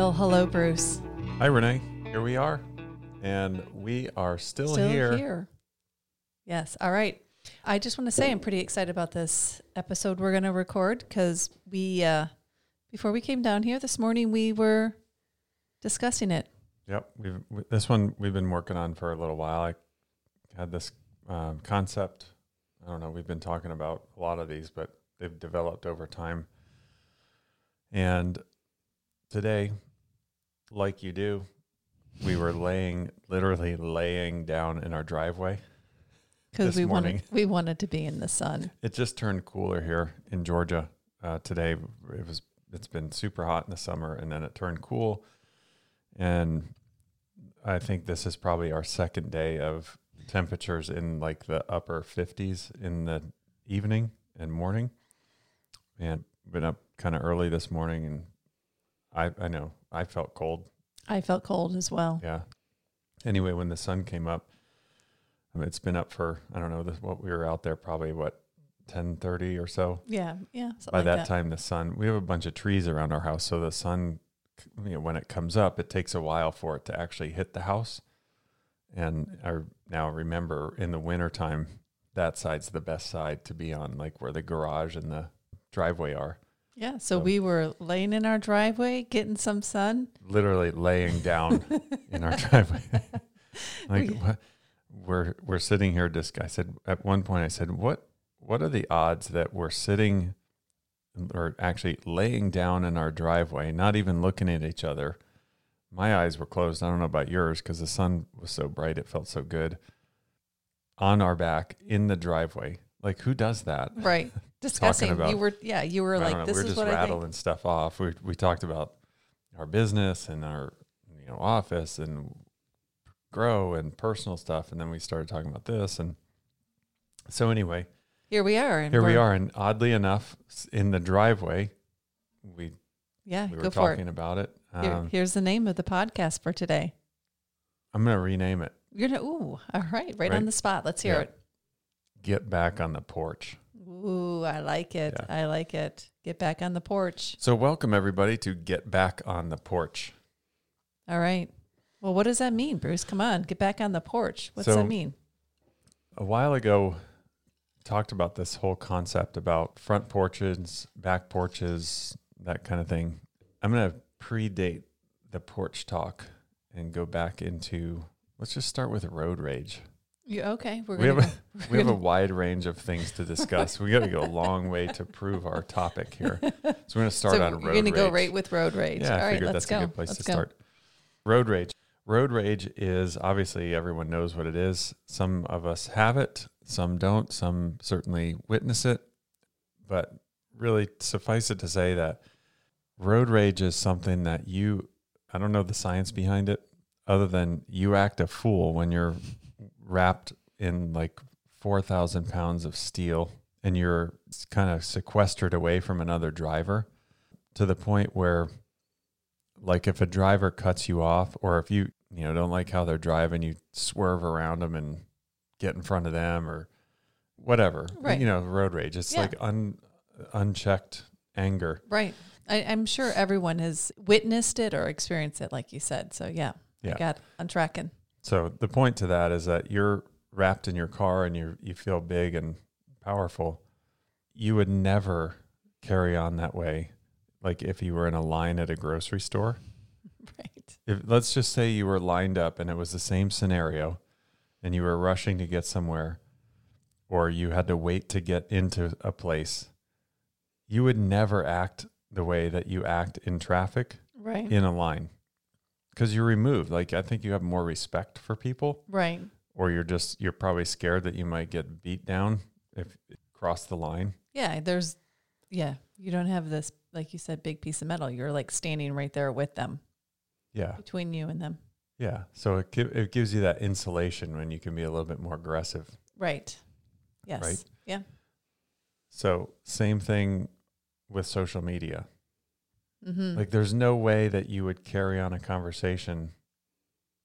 Well, hello, Bruce. Hi, Renee. Here we are. And we are still, here. Yes. All right. I just want to say I'm pretty excited about this episode we're going to record because we, uh, before we came down here this morning, we were discussing it. Yep. We've, we, this one we've been working on for a little while. I had this um, concept. I don't know. We've been talking about a lot of these, but they've developed over time. And today, like you do, we were laying, literally laying down in our driveway. Because we morning. wanted we wanted to be in the sun. It just turned cooler here in Georgia uh, today. It was it's been super hot in the summer, and then it turned cool. And I think this is probably our second day of temperatures in like the upper 50s in the evening and morning. And been up kind of early this morning, and I I know I felt cold. I felt cold as well. Yeah. Anyway, when the sun came up, I mean, it's been up for I don't know this, what we were out there probably what ten thirty or so. Yeah. Yeah. By like that, time, the sun we have a bunch of trees around our house, so the sun, you know, when it comes up, it takes a while for it to actually hit the house. And I now remember in the wintertime, that side's the best side to be on, like where the garage and the driveway are. Yeah. So So- we were laying in our driveway, getting some sun. literally laying down in our driveway. like We- what, we're we're sitting here. Just I said at one point I said, "What what are the odds that we're sitting or actually laying down in our driveway, not even looking at each other?" My eyes were closed. I don't know about yours because the sun was so bright; it felt so good. On our back in the driveway, like who does that? Right. Discussing. about- you were yeah, you were like, know, this we're is just what I think. rattling stuff off. We we talked about our business and our you know office and grow and personal stuff, and then we started talking about this. And so anyway, Here we are. And here we we're- and oddly enough, in the driveway, we Yeah, we were talking it. about it. Here, Um, here's the name of the podcast for today. I'm going to rename it. You're gonna ooh, all right, right, on the spot. Let's hear Yeah. it. Get back on the porch. Ooh, I like it. Yeah. I like it. Get back on the porch. So welcome everybody to Get Back on the Porch. All right. Well, what does that mean, Bruce? Come on, get back on the porch. What's So- that mean? a while ago talked about this whole concept about front porches, back porches, that kind of thing. I'm going to predate the porch talk and go back into let's just start with road rage. You okay? We're We have go- We have a we're wide range of things to discuss. we got to go a long way to prove our topic here. So we're going to start so on you're gonna go right with road rage. Yeah, All I figured let's that's go. a good place let's to go. start. Road rage. Road rage is obviously everyone knows what it is. Some of us have it, some don't, some certainly witness it. But really, suffice it to say that road rage is something that you, I don't know the science behind it, other than you act a fool when you're wrapped in like 4,000 pounds of steel and you're kind of sequestered away from another driver to the point where like if a driver cuts you off or if you you know don't like how they're driving you swerve around them and get in front of them or whatever Right. you know road rage it's Yeah. like un unchecked anger Right. I, I'm sure everyone has witnessed it or experienced it, like you said. So yeah, Yeah. I got. I'm tracking. So the point to that is that you're wrapped in your car and you you feel big and powerful you would never carry on that way like if you were in a line at a grocery store Right. if let's just say you were lined up and it was the same scenario and you were rushing to get somewhere or you had to wait to get into a place you would never act the way that you act in traffic Right. in a line because you're removed like i think you have more respect for people Right. or you're just you're probably scared that you might get beat down if you cross the line Yeah. There's. Yeah. You don't have this, like you said, big piece of metal. You're like standing right there with them, yeah between you and them. yeah so it, it gives you that insulation when you can be a little bit more aggressive Right. Yes. Right. Yeah. So same thing with social media. Mm-hmm. Like there's no way that you would carry on a conversation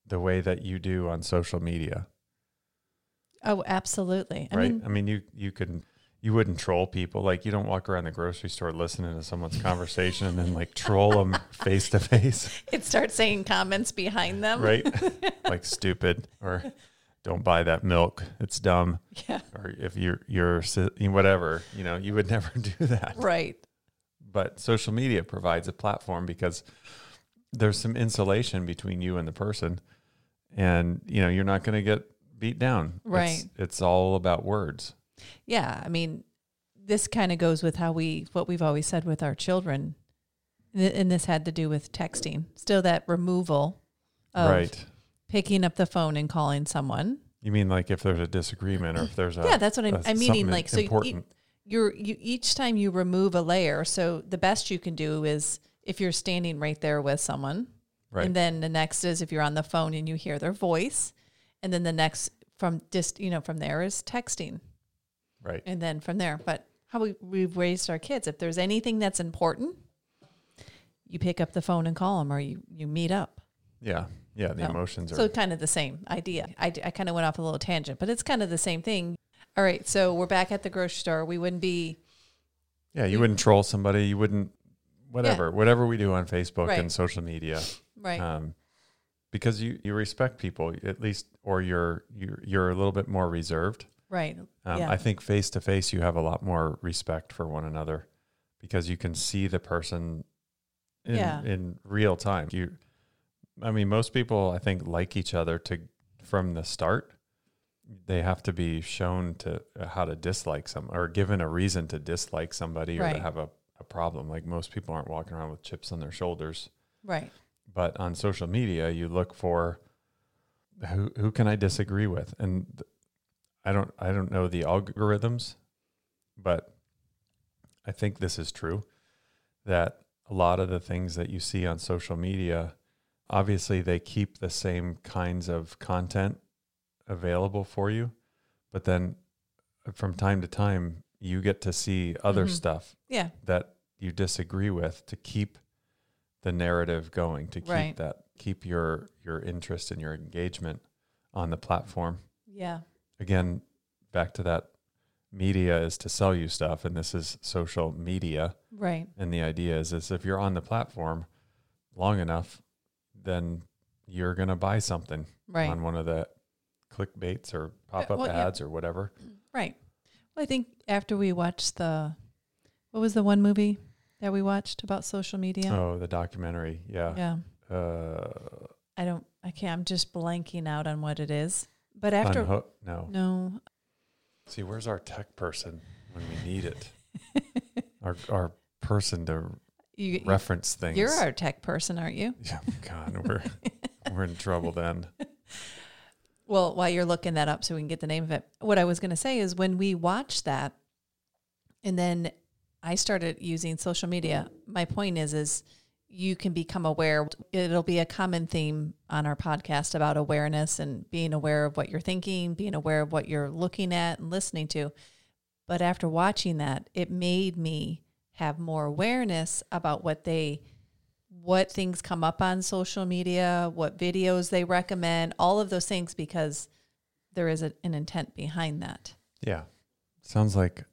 the way that you do on social media, oh, absolutely. I right? mean, I mean, you you can you wouldn't troll people. Like you don't walk around the grocery store listening to someone's conversation and then like troll them face to face, It starts saying comments behind them. right? like stupid or don't buy that milk. It's dumb. Yeah. Or if you're you're whatever, you know, you would never do that. Right. But social media provides a platform because there's some insulation between you and the person and you know, you're not going to get beat down. Right. It's, all about words. Yeah. I mean, this kind of goes with how we, what we've always said with our children. And this had to do with texting. Still that removal of right. picking up the phone and calling someone. You mean like if there's a disagreement or if there's a yeah, that's what I'm, I'm meaning. Like, so you, important. You're, you, each time you remove a layer, so the best you can do is if you're standing right there with someone, right. And then the next is if you're on the phone and you hear their voice. And then the next from just, you know, from there is texting. right. And then from there, but how we, we've raised our kids, if there's anything that's important, you pick up the phone and call them or you, you meet up. Yeah. Yeah. The No. emotions are So kind of the same idea. I, I kind of went off a little tangent, but it's kind of the same thing. All right. So we're back at the grocery store. We wouldn't be, Yeah, you wouldn't troll somebody. You wouldn't, whatever, whatever we do on Facebook Right. and social media, right. um, because you you respect people at least, or you're you're you're a little bit more reserved. right. Um, Yeah. I think face to face, you have a lot more respect for one another because you can see the person in Yeah. in real time. You, I mean, most people I think like each other to from the start. They have to be shown to uh, how to dislike some or given a reason to dislike somebody or Right. to have a, a problem. Like most people aren't walking around with chips on their shoulders. Right. But on social media, you look for who who can I disagree with, and th- I don't I don't know the algorithms, but I think this is true that a lot of the things that you see on social media, obviously they keep the same kinds of content available for you, but then uh, from time to time you get to see other Mhm. stuff Yeah. that you disagree with to keep the narrative going to keep Right. that keep your your interest and your engagement on the platform Yeah. again back to that media is to sell you stuff and this is social media Right. and the idea is is if you're on the platform long enough then you're going to buy something Right. on one of the clickbaits or pop-up well, yeah. ads or whatever Right. Well, I think after we watched the, what was the one movie that we watched about social media? oh the documentary yeah, Yeah. uh I don't, I can't, I'm just blanking out on what it is. But after, Unhook- no no, See, where's our tech person when we need it? our our person to you, reference things. you're our tech person, aren't you? yeah, God, we're we're in trouble then. Well, while you're looking that up so we can get the name of it, what I was going to say is when we watched that and then I started using social media, my point is, is you can become aware. It'll be a common theme on our podcast about awareness and being aware of what you're thinking, being aware of what you're looking at and listening to. But after watching that, it made me have more awareness about what they what things come up on social media, what videos they recommend, all of those things because there is a, an intent behind that. Yeah, sounds like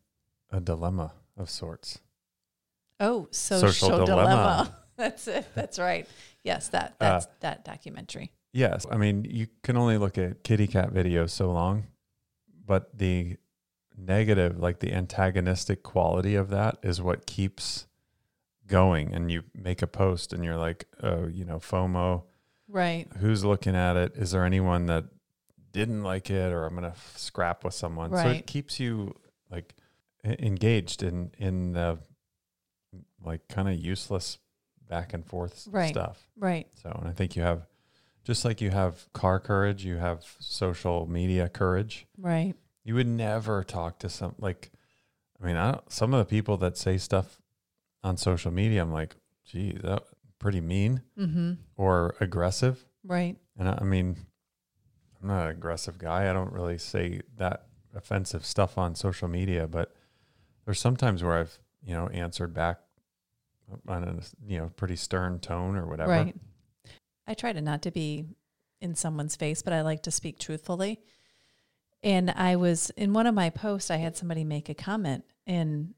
a dilemma of sorts. Oh, social, Social dilemma. Dilemma. that's it. That's right. Yes, that Uh, that's that documentary. Yes, I mean you can only look at kitty cat videos so long, but the negative, like the antagonistic quality of that, is what keeps going. And you make a post, and you're like, oh, you know, FOMO. Right. who's looking at it is there anyone that didn't like it or i'm going to scrap with someone so it keeps you like engaged in in the like kind of useless back and forth Right. stuff Right. so and i think you have just like you have car courage you have social media courage Right. you would never talk to some like i mean I don't, some of the people that say stuff on social media i'm like gee that pretty mean Mm-hmm. or aggressive Right. and I, I mean, I'm not an aggressive guy. I don't really say that offensive stuff on social media, but there's sometimes where I've, you know, answered back on a, you know, pretty stern tone or whatever. Right. I try to not to be in someone's face, but I like to speak truthfully. And I was in one of my posts, I had somebody make a comment and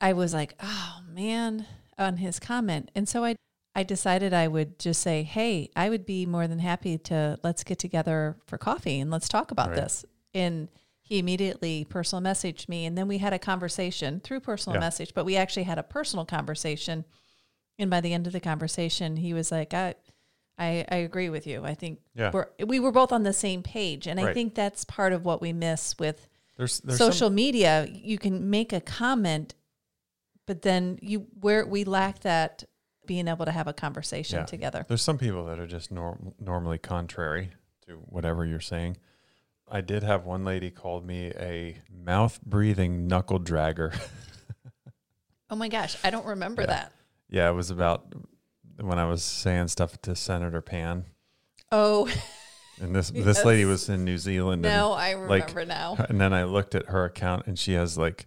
I was like, oh man, on his comment. And so I I decided I would just say, hey, I would be more than happy to let's get together for coffee and let's talk about Right. this. And he immediately personal messaged me. And then we had a conversation through personal Yeah. message, but we actually had a personal conversation. And by the end of the conversation, he was like, I, I, I agree with you. I think Yeah. we're, we were both on the same page. And I think that's part of what we miss with There's, there's some- social media. You can make a comment, but then you, where we lack that being able to have a conversation Yeah. together. There's some people that are just norm- normally contrary to whatever you're saying. I did have one lady called me a mouth breathing knuckle dragger. Oh my gosh. I don't remember Yeah. that. yeah, it was about when I was saying stuff to Senator Pan. Oh, And this this lady was in New Zealand. no, I like, remember now. And, and then I looked at her account and she has like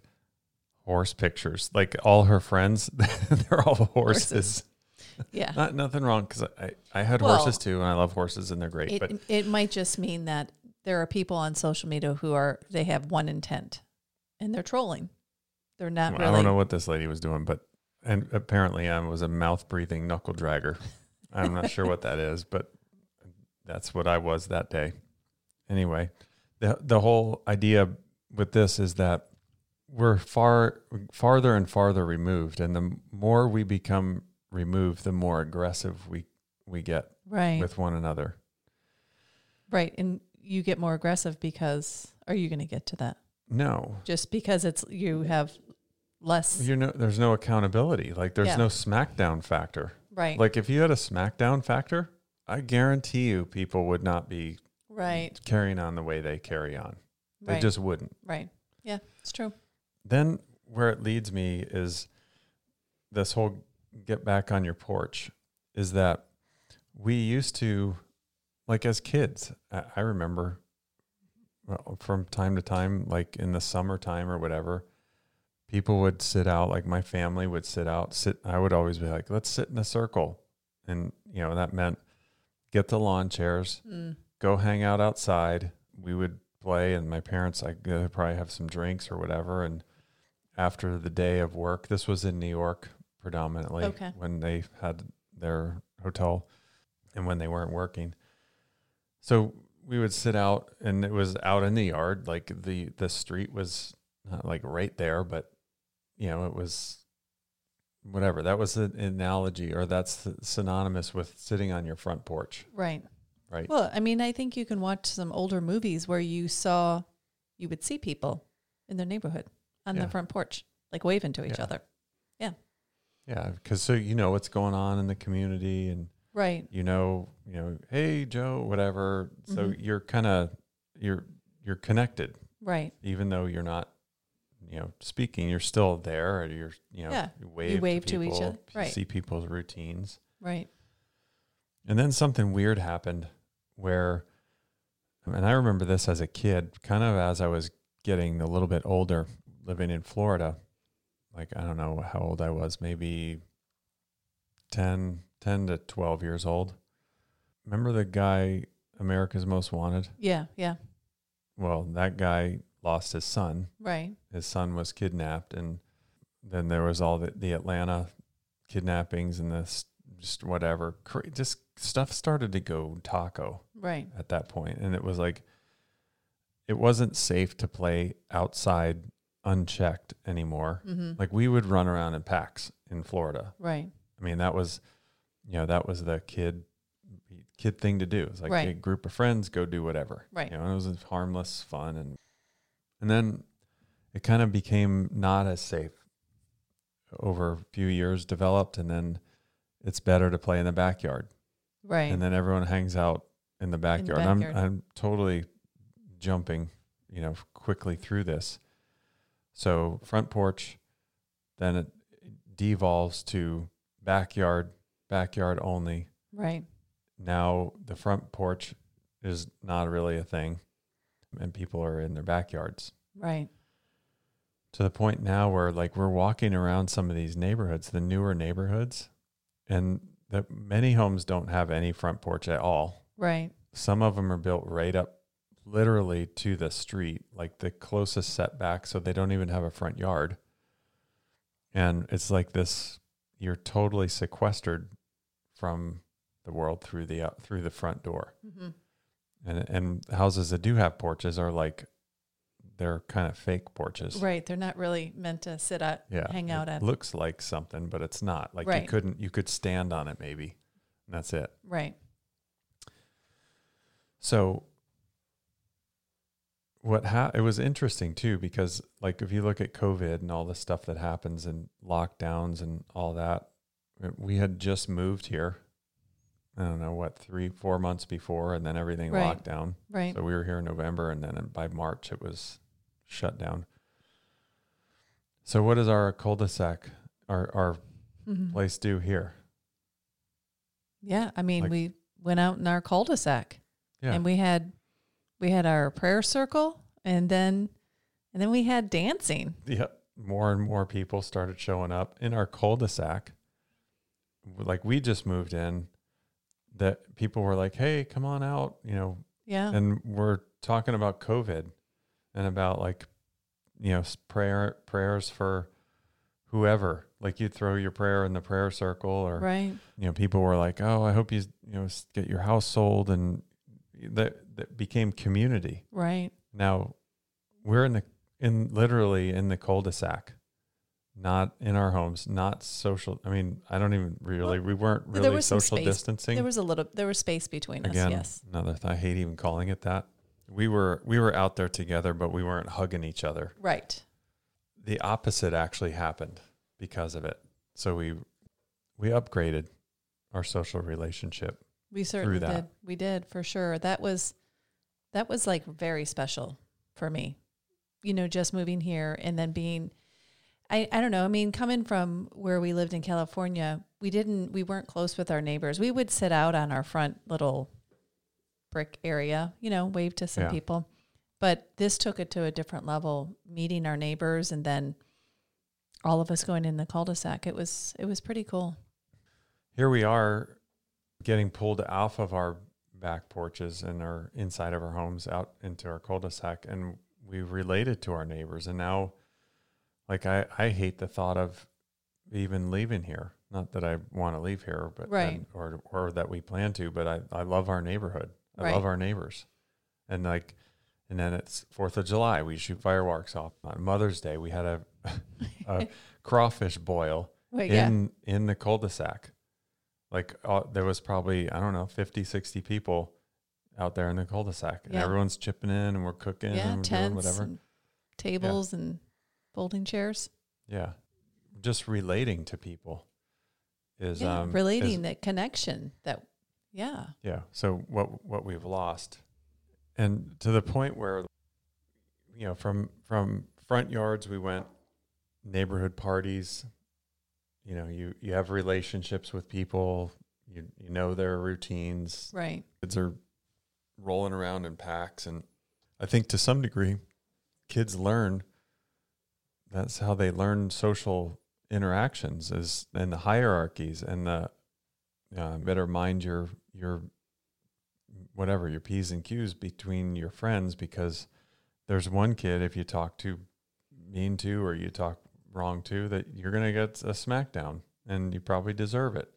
horse pictures. Like all her friends, they're all horses. Horses. Yeah. Not nothing wrong because I, I had Well, horses too and I love horses and they're great. It, but it might just mean that there are people on social media who are, they have one intent and they're trolling. They're not I really. don't know what this lady was doing, but and apparently I was a mouth breathing knuckle dragger. I'm not sure what that is, but that's what I was that day. Anyway, the the whole idea with this is that we're far farther and farther removed, and the more we become removed, the more aggressive we we get Right. with one another. right. And you get more aggressive because, are you going to get to that? No, Just because it's, you have less. you know, there's no accountability. Like there's Yeah. no smackdown factor. Right. Like if you had a smackdown factor, I guarantee you people would not be right. carrying on the way they carry on. They Right. just wouldn't. right. Yeah, it's true. Then where it leads me is this whole get back on your porch is that we used to like as kids, I, I remember well, from time to time, like in the summertime or whatever, people would sit out, like my family would sit out, sit I would always be like, let's sit in a circle. And you know, that meant get the lawn chairs, Mm. go hang out outside. We would play, and my parents, I probably have some drinks or whatever. And after the day of work, this was in New York predominantly Okay. when they had their hotel and when they weren't working. So we would sit out, and it was out in the yard. Like the the street was not like right there, but you know, it was whatever. That was an analogy, or that's synonymous with sitting on your front porch, Right. right? Well, I mean, I think you can watch some older movies where you saw, you would see people in their neighborhood on Yeah. the front porch, like waving to each Yeah. other. Yeah, Yeah, because so you know what's going on in the community, and Right. you know, you know, hey Joe, whatever. So Mhm. you're kind of you're you're connected, Right. even though you're not, you know, speaking. You're still there, or you're you know, Yeah, you wave, wave to, to each other, right. See people's routines, Right. and then something weird happened where, and I remember this as a kid, kind of as I was getting a little bit older, living in Florida. Like I don't know how old I was, maybe 10, 10 to 12 years old. Remember the guy, America's Most Wanted? Yeah. Yeah. Well, that guy lost his son. Right. His son was kidnapped. And then there was all the, the Atlanta kidnappings and this, just whatever. Cra- Just stuff started to go taco Right. at that point. And it was like, it wasn't safe to play outside unchecked anymore. Mm-hmm. Like we would run around in packs in Florida. Right. I mean, that was, you know, that was the kid kid thing to do. It's like Right. a group of friends go do whatever. Right. You know, it was harmless fun and and then it kind of became not as safe over a few years developed and then it's better to play in the backyard. Right. And then everyone hangs out in the backyard. backyard. I'm I'm totally jumping, you know, quickly through this. So front porch, then it devolves to backyard, backyard only. right. Now the front porch is not really a thing, and people are in their backyards Right. to the point now where like we're walking around some of these neighborhoods, the newer neighborhoods, and that many homes don't have any front porch at all. Right. Some of them are built right up literally to the street, like the closest setback, so they don't even have a front yard. And it's like this you're totally sequestered from the world through the uh, through the front door. Mm-hmm. And and houses that do have porches are like they're kind of fake porches. Right. They're not really meant to sit out, Yeah. hang out at. Looks like something, but it's not. Like you couldn't you could stand on it maybe. And that's it. Right. So what ha- it was interesting too because like if you look at COVID and all the stuff that happens and lockdowns and all that, uh, we had just moved here. I don't know what three four months before, and then everything Right. locked down. Right. So we were here in November, and then by March it was shut down. So what does our cul-de-sac, our our Mhm. place do here? Yeah. I mean, Like- we went out in our cul-de-sac Yeah, and we had we had our prayer circle and then and then we had dancing. Yep. More and more people started showing up in our cul-de-sac. Like we just moved in, that people were like, "Hey, come on out," you know, Yeah. and we're talking about COVID and about like, you know, prayer prayers for whoever. Like you throw your prayer in the prayer circle, or right. you know, people were like, "Oh, I hope you you know get your house sold," and that that became community. Right. Now we're in the in literally in the cul-de-sac, not in our homes, not social. I mean, I don't even really. we weren't really social distancing. There was a little there was space between us. Again, Yes. another. Th- I hate even calling it that. We were we were out there together, but we weren't hugging each other. Right. The opposite actually happened because of it. So we we upgraded our social relationship. We certainly that. did. We did for sure. That was that was like very special for me. You know, just moving here and then being I, I don't know. I mean, coming from where we lived in California, we didn't we weren't close with our neighbors. We would sit out on our front little brick area, you know, wave to some Yeah. people. But this took it to a different level, meeting our neighbors and then all of us going in the cul-de-sac. It was it was pretty cool. Here we are getting pulled off of our back porches and our inside of our homes out into our cul-de-sac and we related to our neighbors and now like I, I hate the thought of even leaving here. Not that I want to leave here, but Right. and- or or that we plan to, but I, I love our neighborhood. I Right. love our neighbors. And like and then it's Fourth of July, we shoot fireworks off. On Mother's Day, we had a, a crawfish boil Wait, yeah. in in the cul-de-sac like uh, there was probably i don't know 50 60 people out there in the cul-de-sac and Yeah. everyone's chipping in and we're cooking yeah, and we're doing tents, whatever and tables, and folding chairs. yeah just relating to people is yeah, um relating is- that connection. That yeah, yeah so what what we've lost and to the point where you know from from front yards we went neighborhood parties you know you you have relationships with people you you know their routines right. kids are rolling around in packs and i think to some degree kids learn that's how they learn social interactions is and the hierarchies and the uh, better mind your your whatever your p's and q's between your friends because there's one kid if you talk too mean to or you talk wrong too that you're going to get a smackdown and you probably deserve it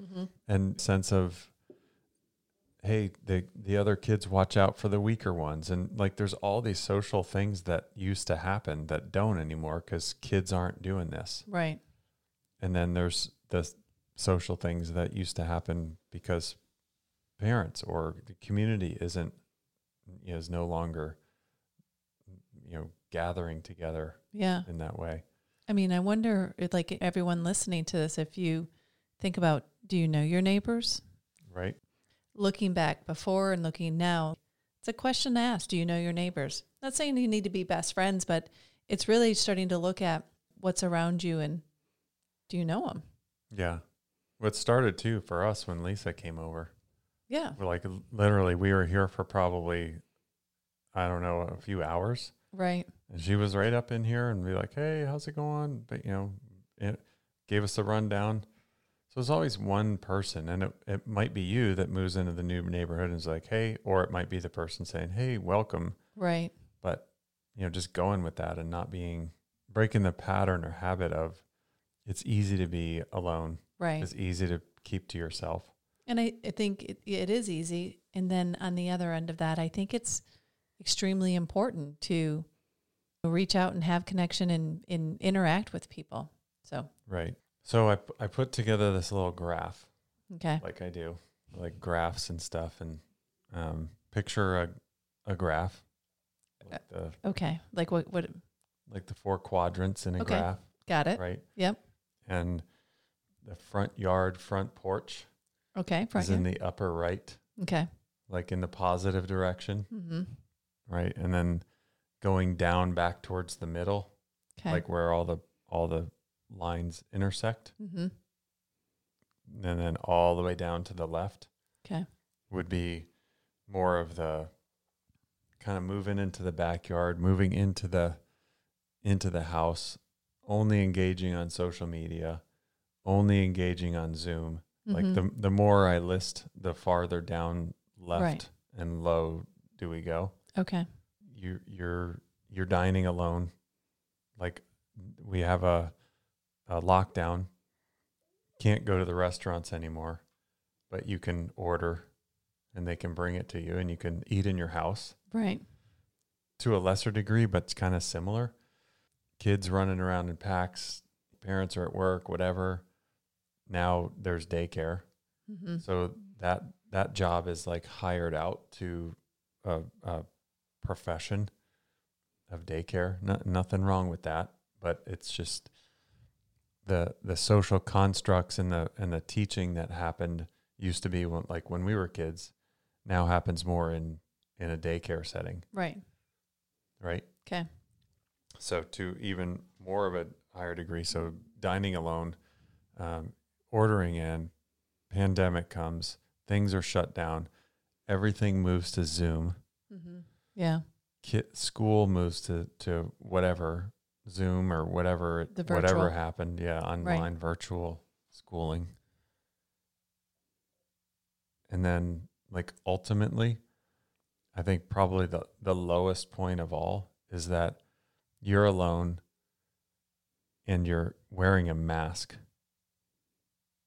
Mm-hmm. and sense of hey the the other kids watch out for the weaker ones and like there's all these social things that used to happen that don't anymore cuz kids aren't doing this Right. and then there's the social things that used to happen because parents or the community isn't you know, is no longer you know gathering together Yeah. in that way I mean, I wonder, like everyone listening to this, if you think about, do you know your neighbors? right Looking back before and looking now, it's a question to ask. Do you know your neighbors? Not saying you need to be best friends, but it's really starting to look at what's around you and do you know them? yeah what started too for us when Lisa came over Yeah. We're like literally, we were here for probably, I don't know, a few hours, Right. And she was right up in here and be like, "Hey, how's it going?" But you know, it gave us a rundown. So it's always one person, and it, it might be you that moves into the new neighborhood and is like, hey, or it might be the person saying, hey, welcome. Right. But, you know, just going with that and not being, breaking the pattern or habit of it's easy to be alone. Right. It's easy to keep to yourself. And I, I think it, it is easy. And then on the other end of that, I think it's extremely important to reach out and have connection and, and interact with people. So, Right. So I, I put together this little graph okay. like I do, like graphs and stuff, and um, picture a, a graph, like the, Okay. Like what, what, like the four quadrants in a Okay. graph, got it. right? Yep. And the front yard, front porch Okay. Front is in the upper right, Okay. like in the positive direction, Mm-hmm. right? And then going down back towards the middle, Okay. like where all the all the lines intersect, mm-hmm. and then all the way down to the left Okay. would be more of the kind of moving into the backyard, moving into the into the house, only engaging on social media, only engaging on Zoom. Like Mhm. the the more I list, the farther down left Right. and low do we go. Okay. You you're you're dining alone. Like we have a a lockdown. Can't go to the restaurants anymore, but you can order and they can bring it to you and you can eat in your house Right. to a lesser degree, but it's kind of similar. Kids running around in packs, parents are at work, whatever. Now there's daycare. Mm-hmm. So that that job is like hired out to a, a profession of daycare. No, nothing wrong with that, but it's just the the social constructs and the and the teaching that happened used to be when, like when we were kids. Now happens more in in a daycare setting, Right. right? Okay. So to even more of a higher degree, so dining alone, um, ordering in, pandemic comes, things are shut down, everything moves to Zoom. Mm-hmm. Yeah. Kid, school moves to to whatever Zoom or whatever The whatever happened. Yeah, online virtual schooling. And then like ultimately, I think probably the the lowest point of all is that you're alone and you're wearing a mask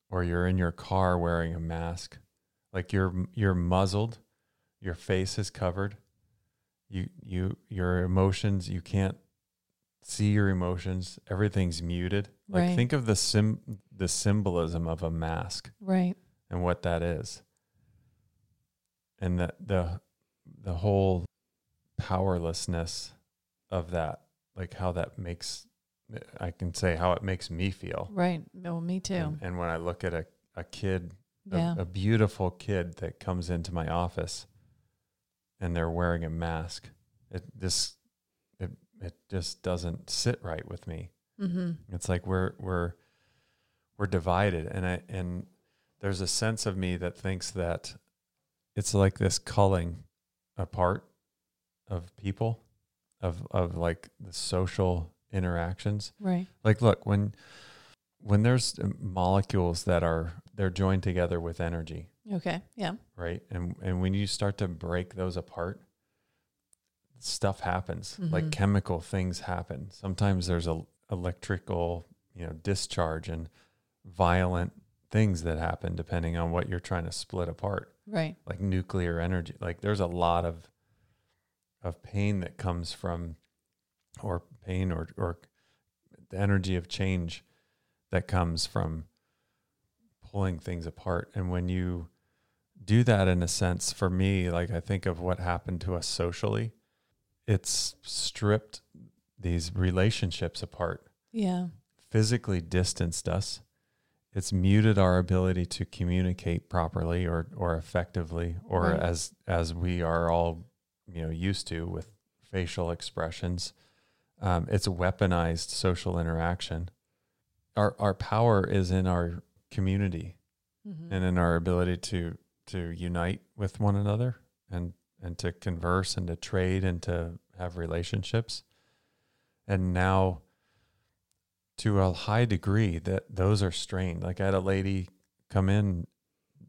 or you're in your car wearing a mask. Like you're you're muzzled, your face is covered. You you your emotions, you can't see your emotions. Everything's muted. Like Right. think of the sim the symbolism of a mask Right. and what that is. And the the the whole powerlessness of that, like how that makes I can say how it makes me feel. Right. Well, me too. And, and when I look at a, a kid, a, yeah. a beautiful kid that comes into my office and they're wearing a mask, it this it it just doesn't sit right with me. mm-hmm. It's like we're we're we're divided, and I and there's a sense of me that thinks that it's like this culling apart of people, of of like the social interactions. Right. Like, look when when there's molecules that are they're joined together with energy, Okay. Yeah. right? And and when you start to break those apart, stuff happens. Like Mhm. chemical things happen. Sometimes there's a electrical, you know, discharge and violent things that happen depending on what you're trying to split apart. Right. Like nuclear energy. Like there's a lot of of pain that comes from or pain or or the energy of change that comes from pulling things apart. And when you do that in a sense, for me, like I think of what happened to us socially, it's stripped these relationships apart, Yeah. physically distanced us. It's muted our ability to communicate properly or or effectively or Right. as as we are all you know used to with facial expressions. Um, it's weaponized social interaction. Our our power is in our community Mm-hmm. and in our ability to to unite with one another and and to converse and to trade and to have relationships and now to a high degree that those are strained. Like I had a lady come in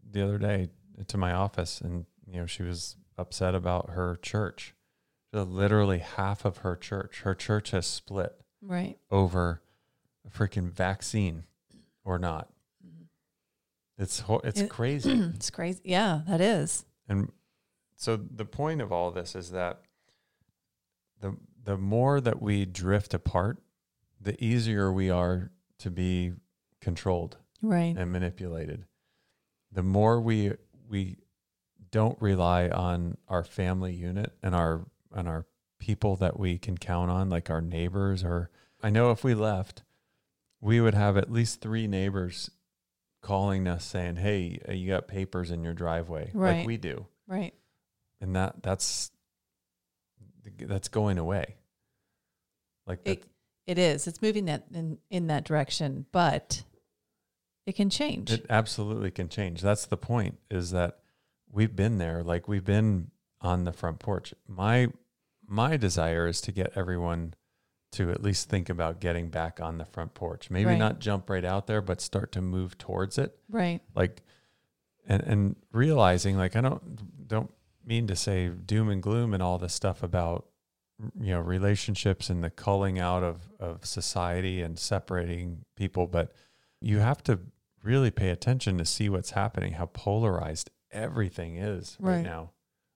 the other day to my office and you know she was upset about her church. Literally half of her church, her church has split Right. over a freaking vaccine or not. It's ho- it's It- crazy. it's crazy. Yeah, that is. And so the point of all this is that the the more that we drift apart, the easier we are to be controlled Right. and manipulated. The more we we don't rely on our family unit and our and our people that we can count on, like our neighbors or I know if we left, we would have at least three neighbors calling us saying, "Hey, uh, you got papers in your driveway," like we do, Right. and that that's that's going away. Like It, it is. It's moving that in, in that direction, but it can change. It absolutely can change. That's the point is that we've been there, like we've been on the front porch. My my desire is to get everyone to at least think about getting back on the front porch. Maybe Right. not jump right out there, but start to move towards it. right. Like and and realizing like I don't don't mean to say doom and gloom and all this stuff about you know relationships and the culling out of of society and separating people but you have to really pay attention to see what's happening how polarized everything is right, Right. now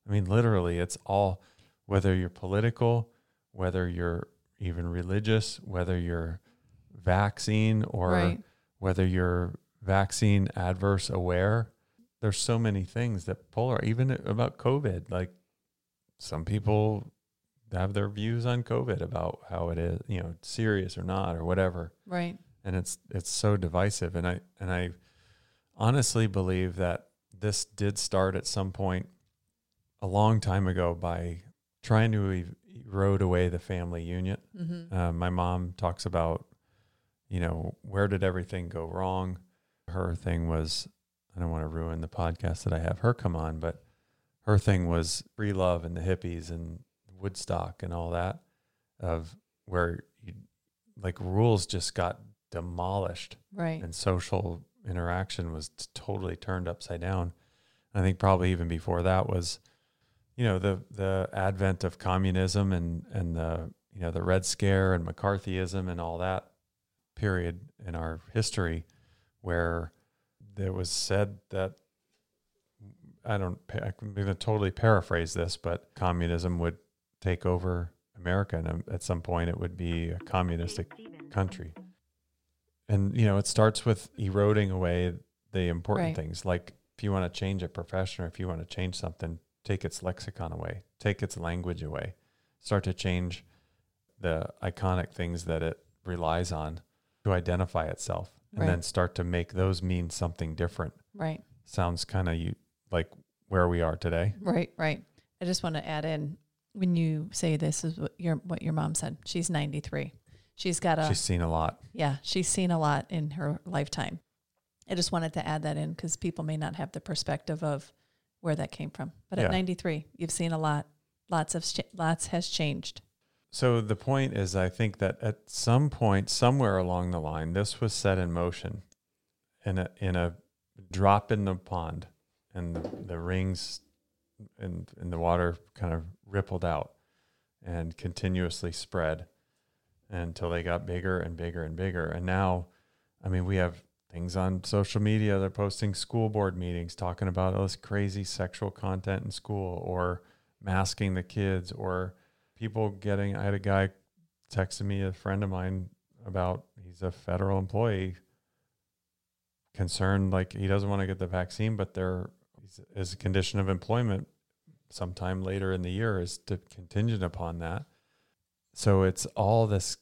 i mean literally it's all whether you're political whether you're even religious whether you're vaccine or right. whether you're vaccine adverse aware there's so many things that polar even about covid like some people have their views on covid about how it is you know serious or not or whatever Right. and it's it's so divisive and i and i honestly believe that this did start at some point a long time ago by trying to erode away the family unit Mm-hmm. uh, my mom talks about, you know, where did everything go wrong? Her thing was, I don't want to ruin the podcast that I have her come on, but her thing was free love and the hippies and Woodstock and all that, of where you, like rules just got demolished Right. and social interaction was t- totally turned upside down. I think probably even before that was, you know, the the advent of communism and and the you know the Red Scare and McCarthyism and all that period in our history, where it was said that I don't I'm going to totally paraphrase this, but communism would take over America, and um, at some point it would be a communistic country and you know it starts with eroding away the important Right. things like if you want to change a profession or if you want to change something take its lexicon away take its language away start to change the iconic things that it relies on to identify itself and then start to make those mean something different Right. sounds kind of you like where we are today Right. Right. I just want to add in when you say this is what your what your mom said. She's 93. She's got a she's seen a lot yeah, she's seen a lot in her lifetime. I just wanted to add that in because people may not have the perspective of where that came from. But Yeah. at 93, you've seen a lot. Lots of lots has changed. So the point is, I think that at some point, somewhere along the line, this was set in motion, in a in a drop in the pond, and the, the rings and and the water kind of rippled out and continuously spread until they got bigger and bigger and bigger. And now, I mean, we have things on social media. They're posting school board meetings talking about all this crazy sexual content in school or masking the kids or people getting I had a guy texting me a friend of mine about he's a federal employee concerned like he doesn't want to get the vaccine but there is a condition of employment sometime later in the year is to contingent upon that so it's all this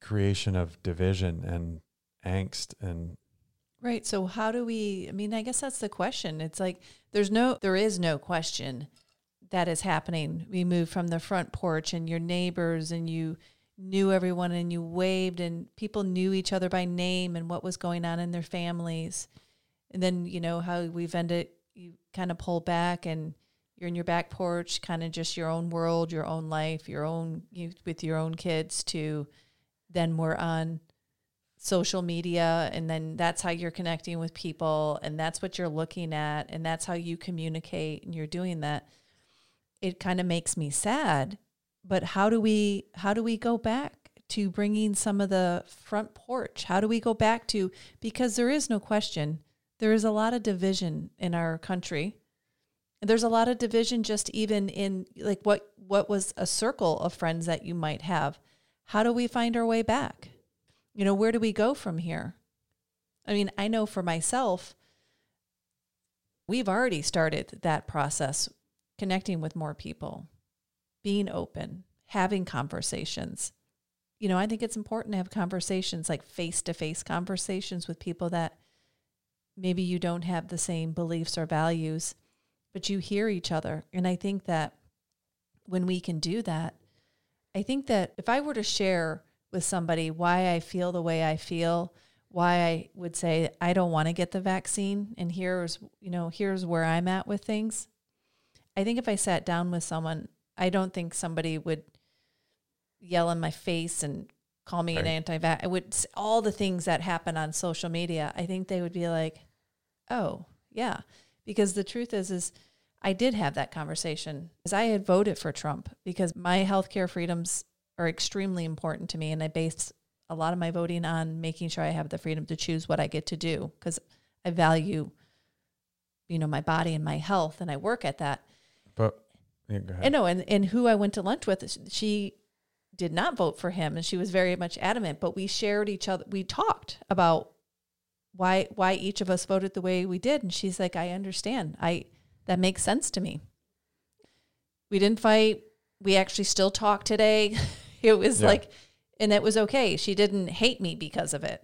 creation of division and angst and Right. So how do we I mean, I guess that's the question. It's like there's no there is no question that is happening. We moved from the front porch and your neighbors and you knew everyone and you waved and people knew each other by name and what was going on in their families. And then, you know, how we've ended you kind of pull back and you're in your back porch, kind of just your own world, your own life, your own you with your own kids to then we're on social media and then that's how you're connecting with people and that's what you're looking at and that's how you communicate and you're doing that. It kind of makes me sad but how do we how do we go back to bringing some of the front porch? How do we go back to because there is no question there is a lot of division in our country. And there's a lot of division just even in like what what was a circle of friends that you might have. How do we find our way back you know, where do we go from here? I mean, I know for myself, we've already started that process, connecting with more people, being open, having conversations. You know, I think it's important to have conversations like face to face conversations with people that maybe you don't have the same beliefs or values, but you hear each other. And I think that when we can do that, I think that if I were to share with somebody why I feel the way I feel, why I would say I don't want to get the vaccine and here's, you know, here's where I'm at with things. I think if I sat down with someone, I don't think somebody would yell in my face and call me right. an anti-vax. I would all the things that happen on social media. I think they would be like, "Oh, yeah," because the truth is, is I did have that conversation because I had voted for Trump because my healthcare freedoms are extremely important to me. And I base a lot of my voting on making sure I have the freedom to choose what I get to do because I value, you know, my body and my health and I work at that. But yeah, go ahead. I know, and, and who I went to lunch with, she did not vote for him and she was very much adamant, but we shared each other we talked about why why each of us voted the way we did. And she's like, I understand. I that makes sense to me. We didn't fight. We actually still talk today. It was yeah. like, and it was okay. She didn't hate me because of it.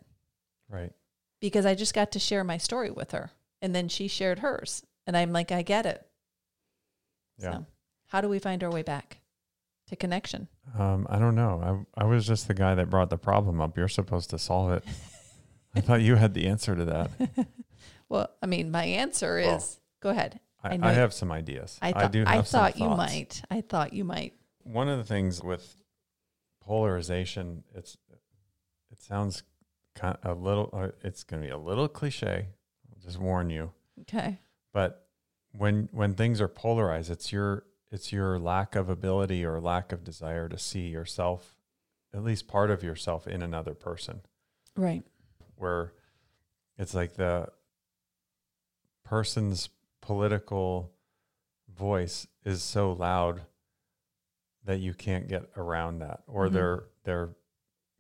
Right. Because I just got to share my story with her. And then she shared hers. And I'm like, I get it. Yeah. So, how do we find our way back to connection? Um, I don't know. I, I was just the guy that brought the problem up. You're supposed to solve it. I thought you had the answer to that. well, I mean, my answer is go ahead. I, I, I have some ideas. I, th- I do. I thought you might. I thought you might. One of the things with polarization it's it sounds kind of a little uh, it's going to be a little cliche I'll just warn you. Okay. But when when things are polarized it's your it's your lack of ability or lack of desire to see yourself at least part of yourself in another person. Right. Where it's like the person's political voice is so loud that you can't get around that or mm-hmm. they're they're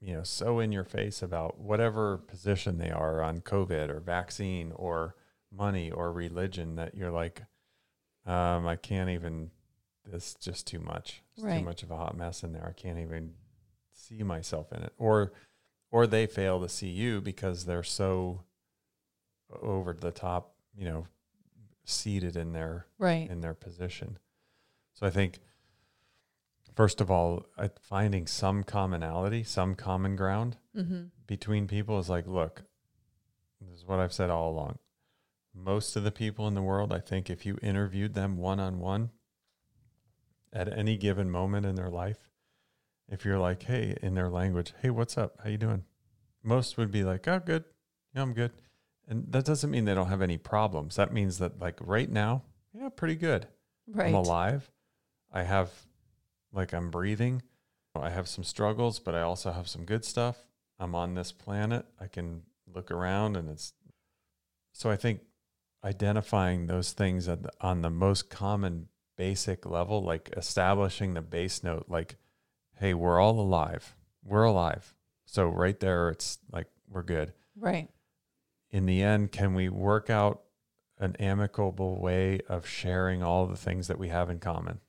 you know so in your face about whatever position they are on covid or vaccine or money or religion that you're like um, i can't even this just too much. It's right. too much of a hot mess in there. I can't even see myself in it. Or or they fail to see you because they're so over the top you know seated in their right. in their position. So i think first of all, finding some commonality, some common ground mm-hmm. between people is like, look, this is what I've said all along. Most of the people in the world, I think, if you interviewed them one on one at any given moment in their life, if you're like, hey, in their language, hey, what's up? How you doing? Most would be like, oh, good. Yeah, I'm good. And that doesn't mean they don't have any problems. That means that, like, right now, yeah, pretty good. Right. I'm alive. I have like I'm breathing. I have some struggles, but I also have some good stuff. I'm on this planet. I can look around and it's so I think identifying those things the, on the most common basic level, like establishing the base note, like, hey, we're all alive. We're alive. So right there, it's like we're good. Right. In the end, can we work out an amicable way of sharing all the things that we have in common?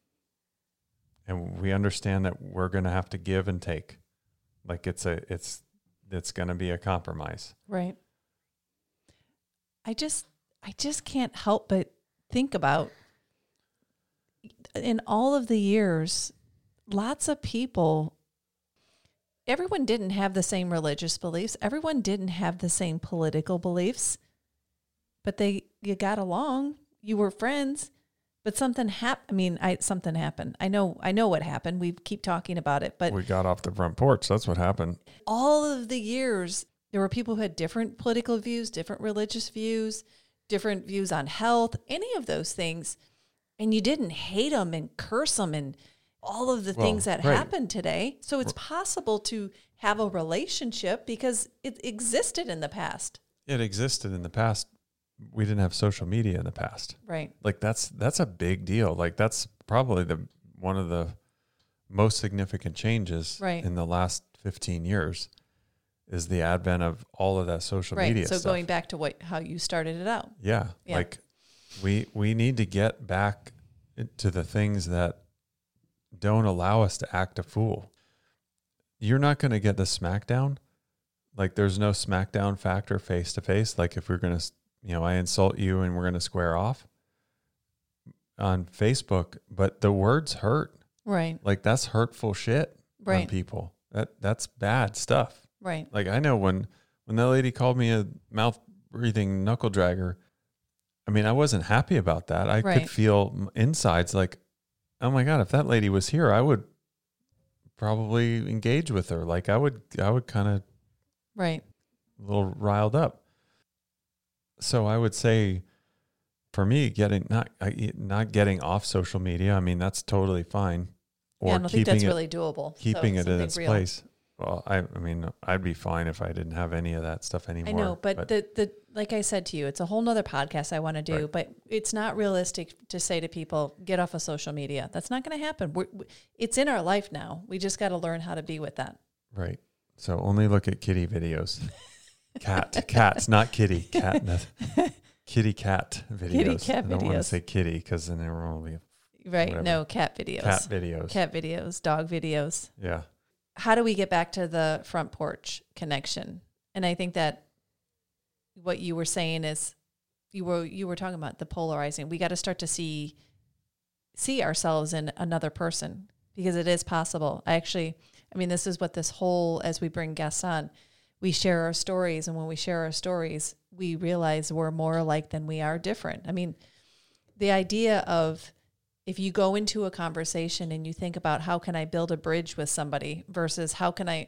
And we understand that we're going to have to give and take. Like it's a it's it's going to be a compromise. Right. I just i just can't help but think about in all of the years lots of people everyone didn't have the same religious beliefs. Everyone didn't have the same political beliefs but they you got along. You were friends but something happened. I mean, I something happened. I know. I know what happened. We keep talking about it, but we got off the front porch. That's what happened. All of the years, there were people who had different political views, different religious views, different views on health, any of those things. And you didn't hate them and curse them and all of the Well, things that right. happen today. So it's possible to have a relationship because it existed in the past. It existed in the past. We didn't have social media in the past. Right. Like that's that's a big deal. Like that's probably the one of the most significant changes Right. in the last 15 years is the advent of all of that social Right. media So stuff. going back to what how you started it out. Yeah, Yeah. Like we we need to get back to the things that don't allow us to act a fool. You're not going to get the smackdown. Like there's no smackdown factor face to face. Like if we're going to, you know, I insult you and we're going to square off on Facebook, but the words hurt. Right. Like that's hurtful shit on Right. people. That that's bad stuff. Right. Like I know when when that lady called me a mouth breathing knuckle dragger, I mean I wasn't happy about that. I Right. could feel insides like, oh my god, if that lady was here, I would probably engage with her. Like I would I would kind of Right. a little riled up. So I would say, for me, getting not not getting off social media. I mean that's totally fine. Or yeah, I don't think that's it really doable. So keeping it in its real. place. Well, I, I mean, I'd be fine if I didn't have any of that stuff anymore. I know, but, the the like I said to you, it's a whole nother podcast I want to do. Right. But it's not realistic to say to people, get off of social media. That's not going to happen. We're, we- it's in our life now. We just got to learn how to be with that. right. So only look at kitty videos. Cat, cats, not kitty, cat, no- kitty cat videos. cat I don't want to say kitty because then everyone will be Right? Whatever. No cat videos, cat videos. cat videos, dog videos. Yeah. How do we get back to the front porch connection? And I think that what you were saying is you were you were talking about the polarizing. We got to start to see see ourselves in another person because it is possible. I actually I mean this is what this whole as we bring guests on, we share our stories and when we share our stories, we realize we're more alike than we are different. I mean, the idea of if you go into a conversation and you think about how can I build a bridge with somebody versus how can I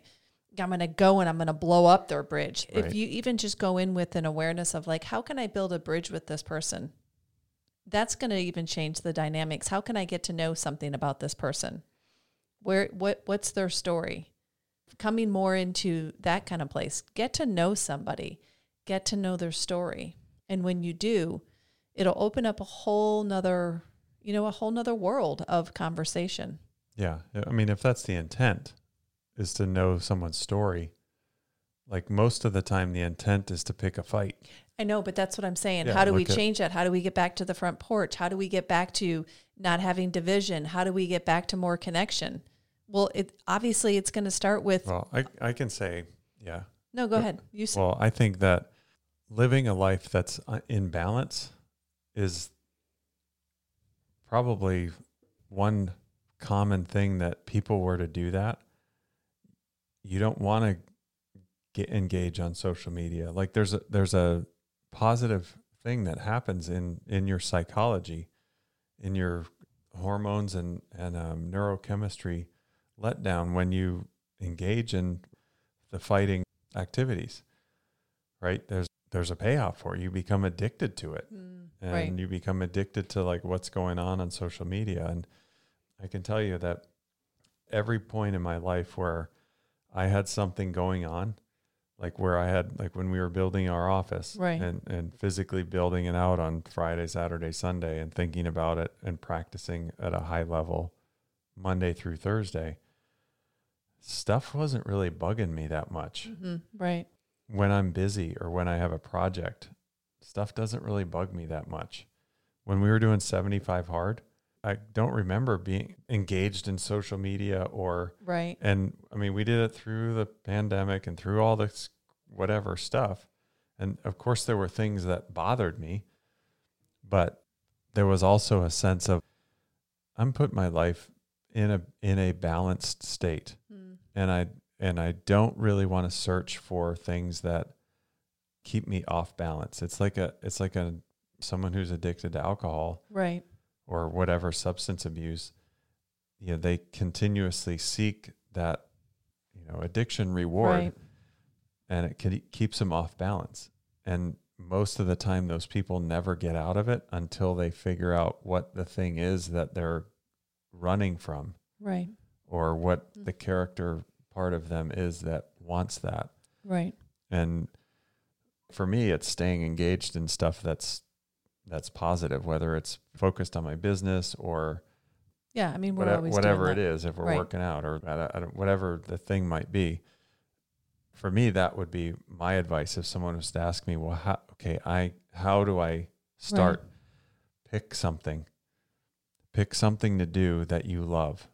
I'm going to go and I'm going to blow up their bridge. Right. If you even just go in with an awareness of like how can I build a bridge with this person? That's going to even change the dynamics. How can I get to know something about this person? Where what what's their story? Coming more into that kind of place. Get to know somebody. Get to know their story. And when you do, it'll open up a whole nother you know, a whole nother world of conversation. Yeah. I mean, if that's the intent, is to know someone's story, like most of the time, the intent is to pick a fight. I know, but that's what I'm saying. Yeah, How do we look at- change that? How do we get back to the front porch? How do we get back to not having division? How do we get back to more connection? Well, it obviously it's going to start with Well, I, I can say, yeah. no. Go ahead. You s- Well, I think that living a life that's uh, in balance is probably one common thing that people were to do that. You don't want to get engage on social media. Like there's a there's a positive thing that happens in in your psychology, in your hormones and and um, neurochemistry letdown when you engage in the fighting activities right there's there's a payoff for it. you become addicted to it Mm, and right. you become addicted to like what's going on on social media and i can tell you that every point in my life where i had something going on like where i had like when we were building our office Right. and and physically building it out on friday saturday sunday and thinking about it and practicing at a high level monday through thursday stuff wasn't really bugging me that much Mhm, Right. when I'm busy or when I have a project, stuff doesn't really bug me that much. When we were doing 75 hard, I don't remember being engaged in social media or, Right. and I mean, we did it through the pandemic and through all this whatever stuff. And of course, there were things that bothered me, but there was also a sense of I'm putting my life in a in a balanced state Mm, and I and I don't really want to search for things that keep me off balance. It's like a it's like a someone who's addicted to alcohol Right. or whatever substance abuse. You know, they continuously seek that you know addiction reward. Right. and it can, keeps them off balance. And most of the time, those people never get out of it until they figure out what the thing is that they're running from Right. Or what Mm. the character part of them is that wants that. Right. And for me, it's staying engaged in stuff that's that's positive, whether it's focused on my business or Yeah. I mean, we're whatever, always whatever it is, if we're Right. working out or I don't- I whatever the thing might be. For me, that would be my advice if someone was to ask me, well, how, okay, I how do I start? Pick something. Pick something to do that you love,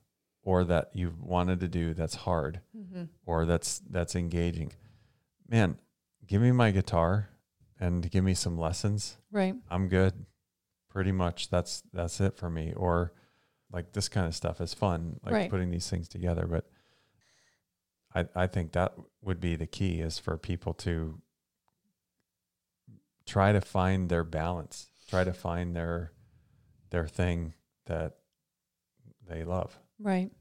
or that you've wanted to do that's hard, Mm-hmm. or that's that's engaging. Man, give me my guitar and give me some lessons. Right. I'm good. Pretty much that's that's it for me. Or like this kind of stuff is fun, like Right. putting these things together. But I I think that would be the key is for people to try to find their balance, try to find their their thing that they love. Right.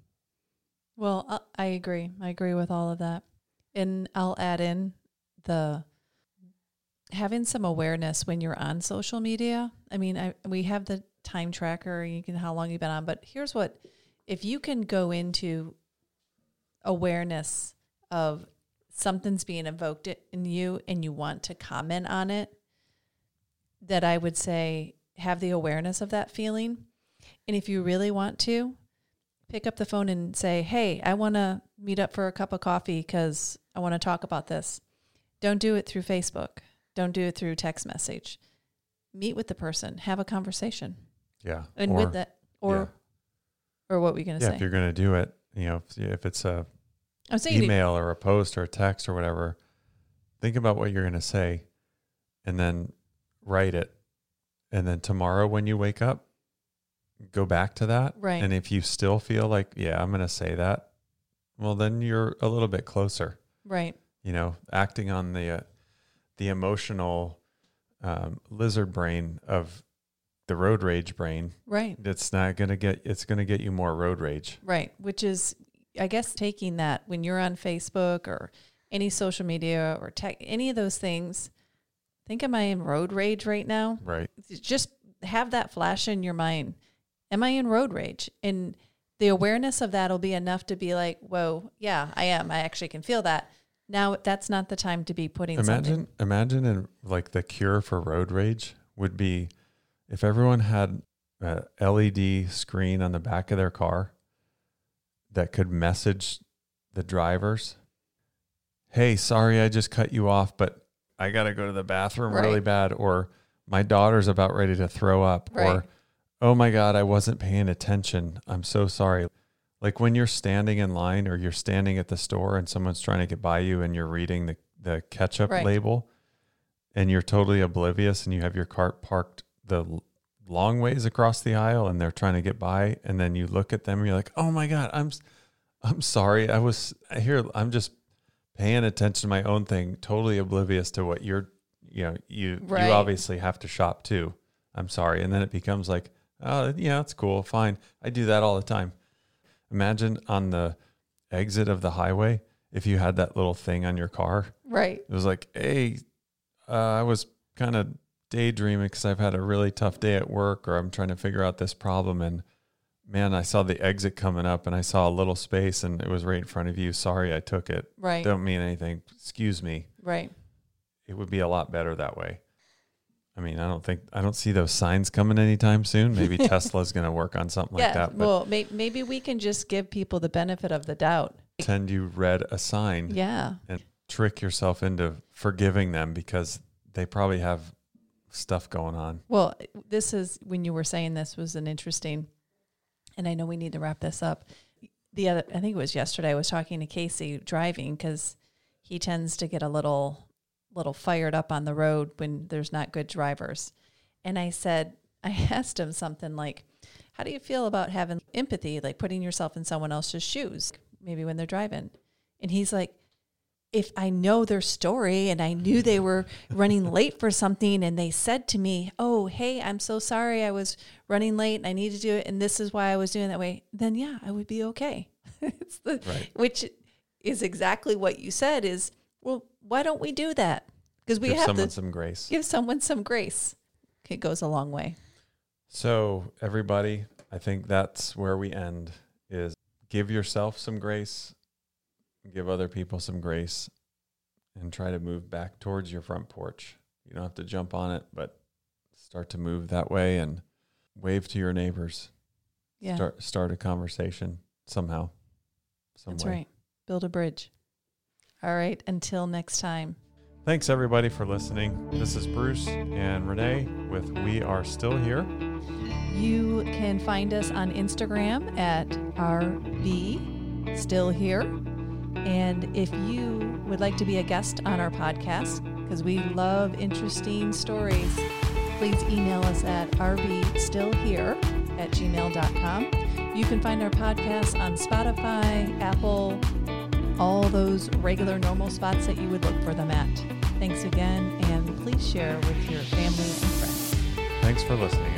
Well, I- I agree. I agree with all of that. And I'll add in the having some awareness when you're on social media. I mean, I, we have the time tracker, and you can how long you've been on, but here's what if you can go into awareness of something's being evoked in you and you want to comment on it, that I would say have the awareness of that feeling. And if you really want to, pick up the phone and say, Hey, I want to meet up for a cup of coffee because I want to talk about this. Don't do it through Facebook. Don't do it through text message. Meet with the person, have a conversation. Yeah. And or, with that, or, or what were you going to yeah, say? if you're going to do it, you know, if, if it's a I'm saying, email or a post or a text or whatever, think about what you're going to say and then write it. And then tomorrow when you wake up, go back to that. Right. And if you still feel like, yeah, I'm going to say that, well, then you're a little bit closer, right, you know, acting on the, uh, the emotional um, lizard brain of the road rage brain. right, It's not going to get, it's going to get you more road rage. right. Which is, I guess, taking that when you're on Facebook or any social media or tech, any of those things. Think, am I in road rage right now? Right. just have that flash in your mind. Am I in road rage? And the awareness of that will be enough to be like, whoa, yeah, I am. I actually can feel that. Now that's not the time to be putting something. Imagine, imagine, in like the cure for road rage would be if everyone had a LED screen on the back of their car that could message the drivers, "Hey, sorry, I just cut you off, but I got to go to the bathroom really bad," or "My daughter's about ready to throw up," Right. or "Oh my God, I wasn't paying attention. I'm so sorry." Like when you're standing in line or you're standing at the store and someone's trying to get by you and you're reading the, the ketchup Right. label and you're totally oblivious and you have your cart parked the long ways across the aisle and they're trying to get by and then you look at them and you're like, "Oh my god, I'm I'm sorry. I was here I'm just paying attention to my own thing, totally oblivious to what you're you know, you Right. you obviously have to shop too. I'm sorry." And then it becomes like, "Oh, yeah, it's cool. Fine. I do that all the time." Imagine on the exit of the highway if you had that little thing on your car. right. It was like, hey, uh, I was kind of daydreaming because I've had a really tough day at work or I'm trying to figure out this problem. And man, I saw the exit coming up and I saw a little space and it was right in front of you. Sorry, I took it. Right. Don't mean anything. Excuse me. Right. It would be a lot better that way. I mean, I don't think, I don't see those signs coming anytime soon. Maybe Tesla's going to work on something like that. Well, may, maybe we can just give people the benefit of the doubt. pretend you read a sign. Yeah. And trick yourself into forgiving them because they probably have stuff going on. Well, this is when you were saying this was an interesting, and I know we need to wrap this up. The other, I think it was yesterday. I was talking to Casey driving because he tends to get a little, little fired up on the road when there's not good drivers. And I said, I asked him something like, "How do you feel about having empathy, like putting yourself in someone else's shoes, maybe when they're driving?" And he's like, if I know their story and I knew they were running late for something and they said to me, Oh, hey, I'm so sorry I was running late and I need to do it and this is why I was doing that way, then yeah, I would be okay. it's the Right. which is exactly what you said is well, why don't we do that? Because we Give have someone to some grace. give someone some grace. It goes a long way. So, everybody, I think that's where we end is give yourself some grace, give other people some grace, and try to move back towards your front porch. You don't have to jump on it, but start to move that way and wave to your neighbors. Yeah, Start start a conversation somehow. Some that's way. right. Build a bridge. All right. Until next time. Thanks everybody for listening. This is Bruce and Renee with We Are Still Here. You can find us on Instagram at RB Still Here. And if you would like to be a guest on our podcast, because we love interesting stories, please email us at rbstillhere at gmail.com. You can find our podcast on Spotify, Apple, all those regular normal spots that you would look for them at. Thanks again, and please share with your family and friends. Thanks for listening